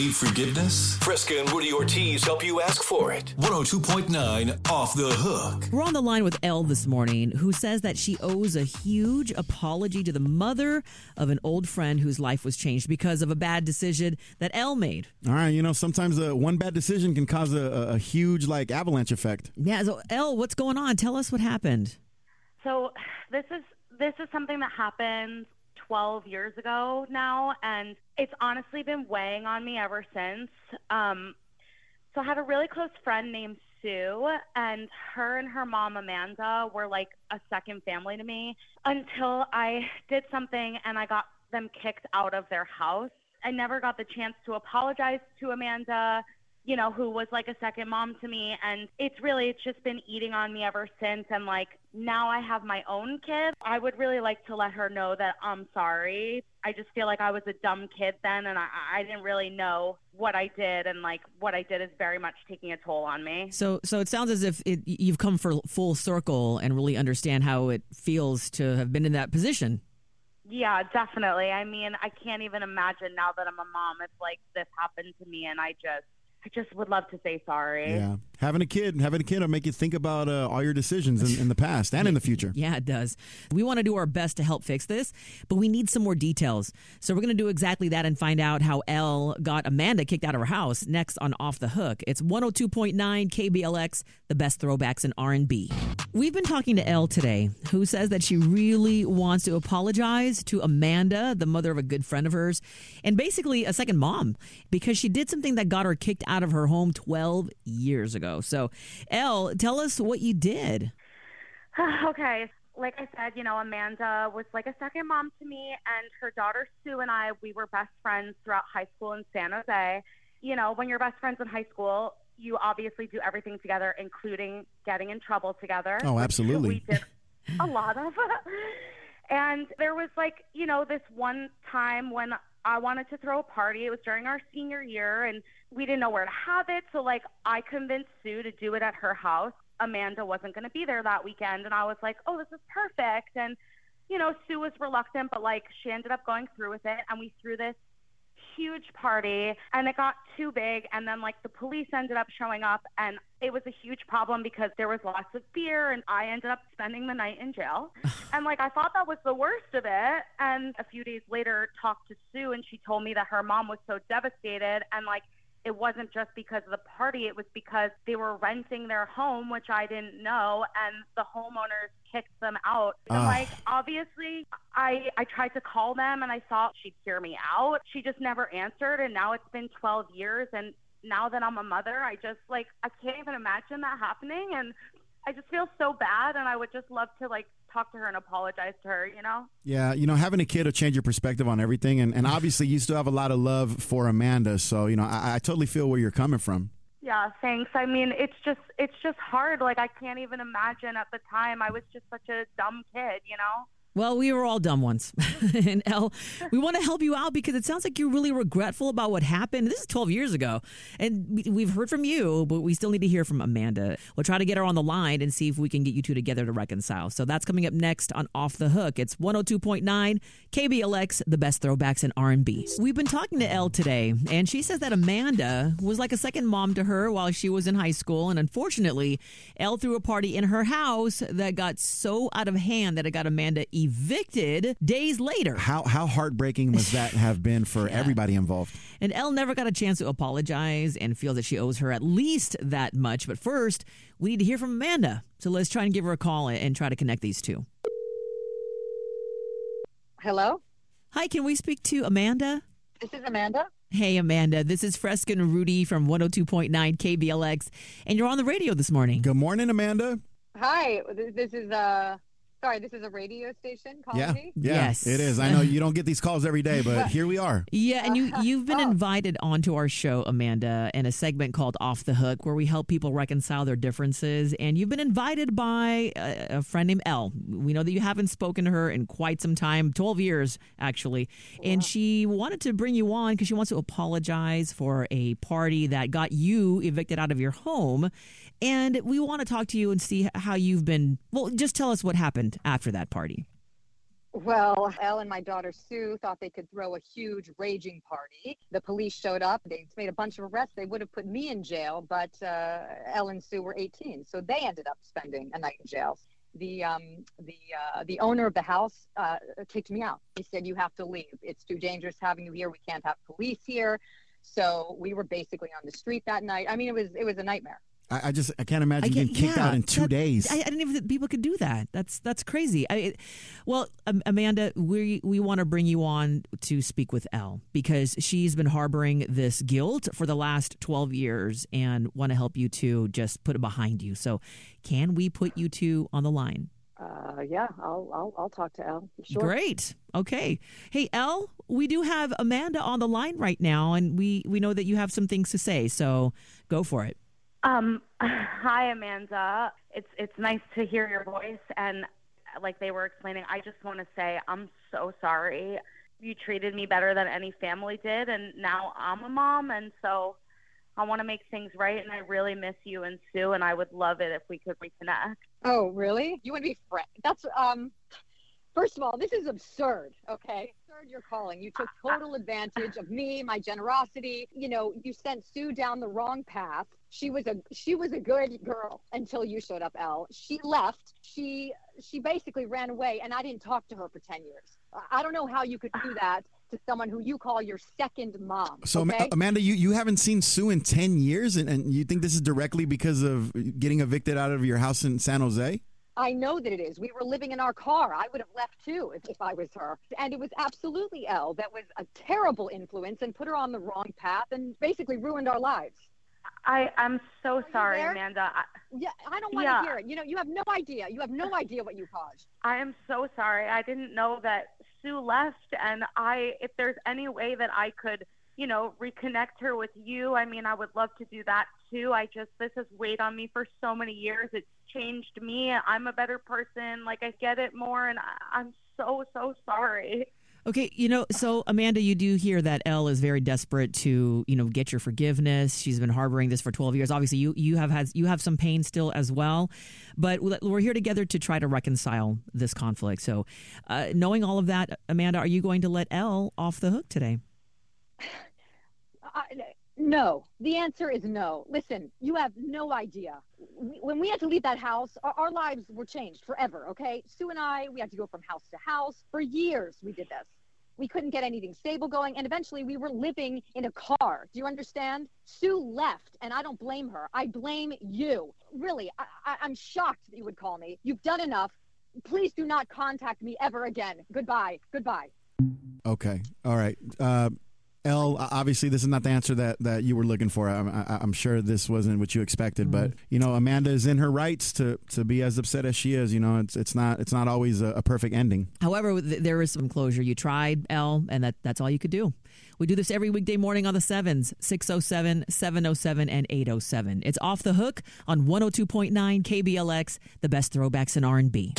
need forgiveness? Fresca and Woody Ortiz help you ask for it. 102.9 Off the Hook. We're on the line with Elle this morning, who says that she owes a huge apology to the mother of an old friend whose life was changed because of a bad decision that Elle made. All right, you know, sometimes uh, one bad decision can cause a, a huge, like, avalanche effect. Yeah, so Elle, what's going on? Tell us what happened. So this is this is something that happened 12 years ago now, and it's honestly been weighing on me ever since. Um, so I had a really close friend named Sue, and her and her mom Amanda were like a second family to me until I did something and I got them kicked out of their house. I never got the chance to apologize to Amanda you know, who was like a second mom to me. And it's really, it's just been eating on me ever since. And like now I have my own kid. I would really like to let her know that I'm sorry. I just feel like I was a dumb kid then and I, I didn't really know what I did. And like what I did is very much taking a toll on me. So, so it sounds as if it, you've come for full circle and really understand how it feels to have been in that position. Yeah, definitely. I mean, I can't even imagine now that I'm a mom. It's like this happened to me and I just I just would love to say sorry. Yeah. Having a kid, having a kid will make you think about uh, all your decisions in, in, the past and in the future. Yeah, it does. We want to do our best to help fix this, but we need some more details. So we're going to do exactly that and find out how Elle got Amanda kicked out of her house next on Off the Hook. It's 102.9 KBLX, the best throwbacks in R&B. We've been talking to Elle today, who says that she really wants to apologize to Amanda, the mother of a good friend of hers, and basically a second mom, because she did something that got her kicked out of her home 12 years ago. So, Elle, tell us what you did. okay. Like I said, you know, Amanda was like a second mom to me, and her daughter Sue and I, we were best friends throughout high school in San Jose. You know, when you're best friends in high school, you obviously do everything together, including getting in trouble together. Oh, absolutely. We did a lot of. and there was like, you know, this one time when I wanted to throw a party. It was during our senior year, and we didn't know where to have it. So, like, I convinced Sue to do it at her house. Amanda wasn't going to be there that weekend, and I was like, "Oh, this is perfect." And you know, Sue was reluctant, but like, she ended up going through with it, and we threw this huge party and it got too big and then like the police ended up showing up and it was a huge problem because there was lots of beer and I ended up spending the night in jail. and like I thought that was the worst of it and a few days later talked to Sue and she told me that her mom was so devastated and like it wasn't just because of the party, it was because they were renting their home, which I didn't know, and the homeowners kicked them out. And like obviously I I tried to call them and I thought she'd hear me out. She just never answered and now it's been 12 years and now that I'm a mother, I just like I can't even imagine that happening and I just feel so bad and I would just love to like talk to her and apologize to her, you know? Yeah, you know, having a kid will change your perspective on everything. And, and obviously, you still have a lot of love for Amanda. So, you know, I, I totally feel where you're coming from. Yeah, thanks. I mean, it's just it's just hard. Like I can't even imagine at the time. I was just such a dumb kid, you know? Well, we were all dumb once. and Elle, we want to help you out because it sounds like you're really regretful about what happened. This is 12 years ago. And we've heard from you, but we still need to hear from Amanda. We'll try to get her on the line and see if we can get you two together to reconcile. So that's coming up next on Off the Hook. It's 102.9 KBLX, the best throwbacks in R&B. We've been talking to Elle today, and she says that Amanda was like a second mom to her while she was in high school. And unfortunately, Elle threw a party in her house that got so out of hand that it got Amanda evicted days later. How how heartbreaking must that have been for yeah. everybody involved? And Elle never got a chance to apologize and feels that she owes her at least that much. But first, we need to hear from Amanda. So let's try and give her a call and try to connect these two. Hello? Hi, can we speak to Amanda? This is Amanda. Hey, Amanda. This is Fresca and Rudy from 102.9 KBLX, and you're on the radio this morning. Good morning, Amanda. Hi. This is uh, Sorry, this is a radio station calling yeah, me? Yeah, yes. it is. I know you don't get these calls every day, but here we are. Yeah, and you, you've been oh. invited onto our show, Amanda, in a segment called Off the Hook, where we help people reconcile their differences. And you've been invited by a, a friend named Elle. We know that you haven't spoken to her in quite some time 12 years, actually. And she wanted to bring you on because she wants to apologize for a party that got you evicted out of your home. And we want to talk to you and see how you've been. Well, just tell us what happened after that party. Well, Elle and my daughter Sue thought they could throw a huge raging party. The police showed up. They made a bunch of arrests. They would have put me in jail, but uh, Elle and Sue were 18, so they ended up spending a night in jail. The um, the uh, the owner of the house uh, kicked me out. He said, "You have to leave. It's too dangerous having you here. We can't have police here." So we were basically on the street that night. I mean, it was it was a nightmare. I, I just I can't imagine I getting can't- kicked yeah, out in two that- days. I, I didn't even think people could do that. That's that's crazy. I, it- well, um, Amanda, we we want to bring you on to speak with Elle because she's been harboring this guilt for the last twelve years and want to help you to just put it behind you. So, can we put you two on the line? Uh, yeah, I'll, I'll I'll talk to Elle. Sure. Great. Okay. Hey, Elle, we do have Amanda on the line right now, and we we know that you have some things to say. So, go for it. Um, hi Amanda. It's it's nice to hear your voice and like they were explaining, I just want to say I'm so sorry. You treated me better than any family did and now I'm a mom and so I want to make things right and I really miss you and Sue and I would love it if we could reconnect. Oh, really? You want to be friends? That's um. First of all, this is absurd. Okay, absurd. You're calling. You took total advantage of me, my generosity. You know, you sent Sue down the wrong path. She was a she was a good girl until you showed up, Elle. She left. She she basically ran away, and I didn't talk to her for ten years. I- don't know how you could do that to someone who you call your second mom. so okay? Amanda, you, you haven't seen Sue in ten years, and, and you think this is directly because of getting evicted out of your house in San Jose? I know that it is. We were living in our car. I would have left too if, if I was her. And it was absolutely Elle that was a terrible influence and put her on the wrong path and basically ruined our lives. I I'm so sorry? Amanda. I, Yeah, I don't want to Yeah. hear it. You know, you have no idea. You have no idea what you caused. I am so sorry. I didn't know that Sue left, and I, if there's any way that I could, you know, reconnect her with you, I mean, I would love to do that too. I just, this has weighed on me for so many years. It's changed me. I'm a better person. Like, I get it more, and I, I'm so, so sorry. Okay, you know, so Amanda, you do hear that Elle is very desperate to, you know, get your forgiveness. She's been harboring this for 12 years. Obviously, you you have had you have some pain still as well, but we're here together to try to reconcile this conflict. So, uh, knowing all of that, Amanda, are you going to let Elle off the hook today? No. The answer is no. Listen, you have no idea. We, when we had to leave that house, our, our lives were changed forever, okay? Sue and I, we had to go from house to house. For years, we did this. We couldn't get anything stable going, and eventually we were living in a car. Do you understand? Sue left, and I don't blame her. I blame you. Really, I, I, I'm shocked that you would call me. You've done enough. Please do not contact me ever again. Goodbye. Goodbye. Okay, all right. Uh, Elle, obviously, this is not the answer that, that you were looking for. I'm, I, I'm sure this wasn't what you expected, but mm-hmm. you know, Amanda is in her rights to, to be as upset as she is. You know, it's it's not it's not always a, a perfect ending. However, th- there is some closure. You tried, Elle, and that, that's all you could do. We do this every weekday morning on the 7s, 607, 707, and 807. It's Off the Hook on 102.9 KBLX, the best throwbacks in R&B.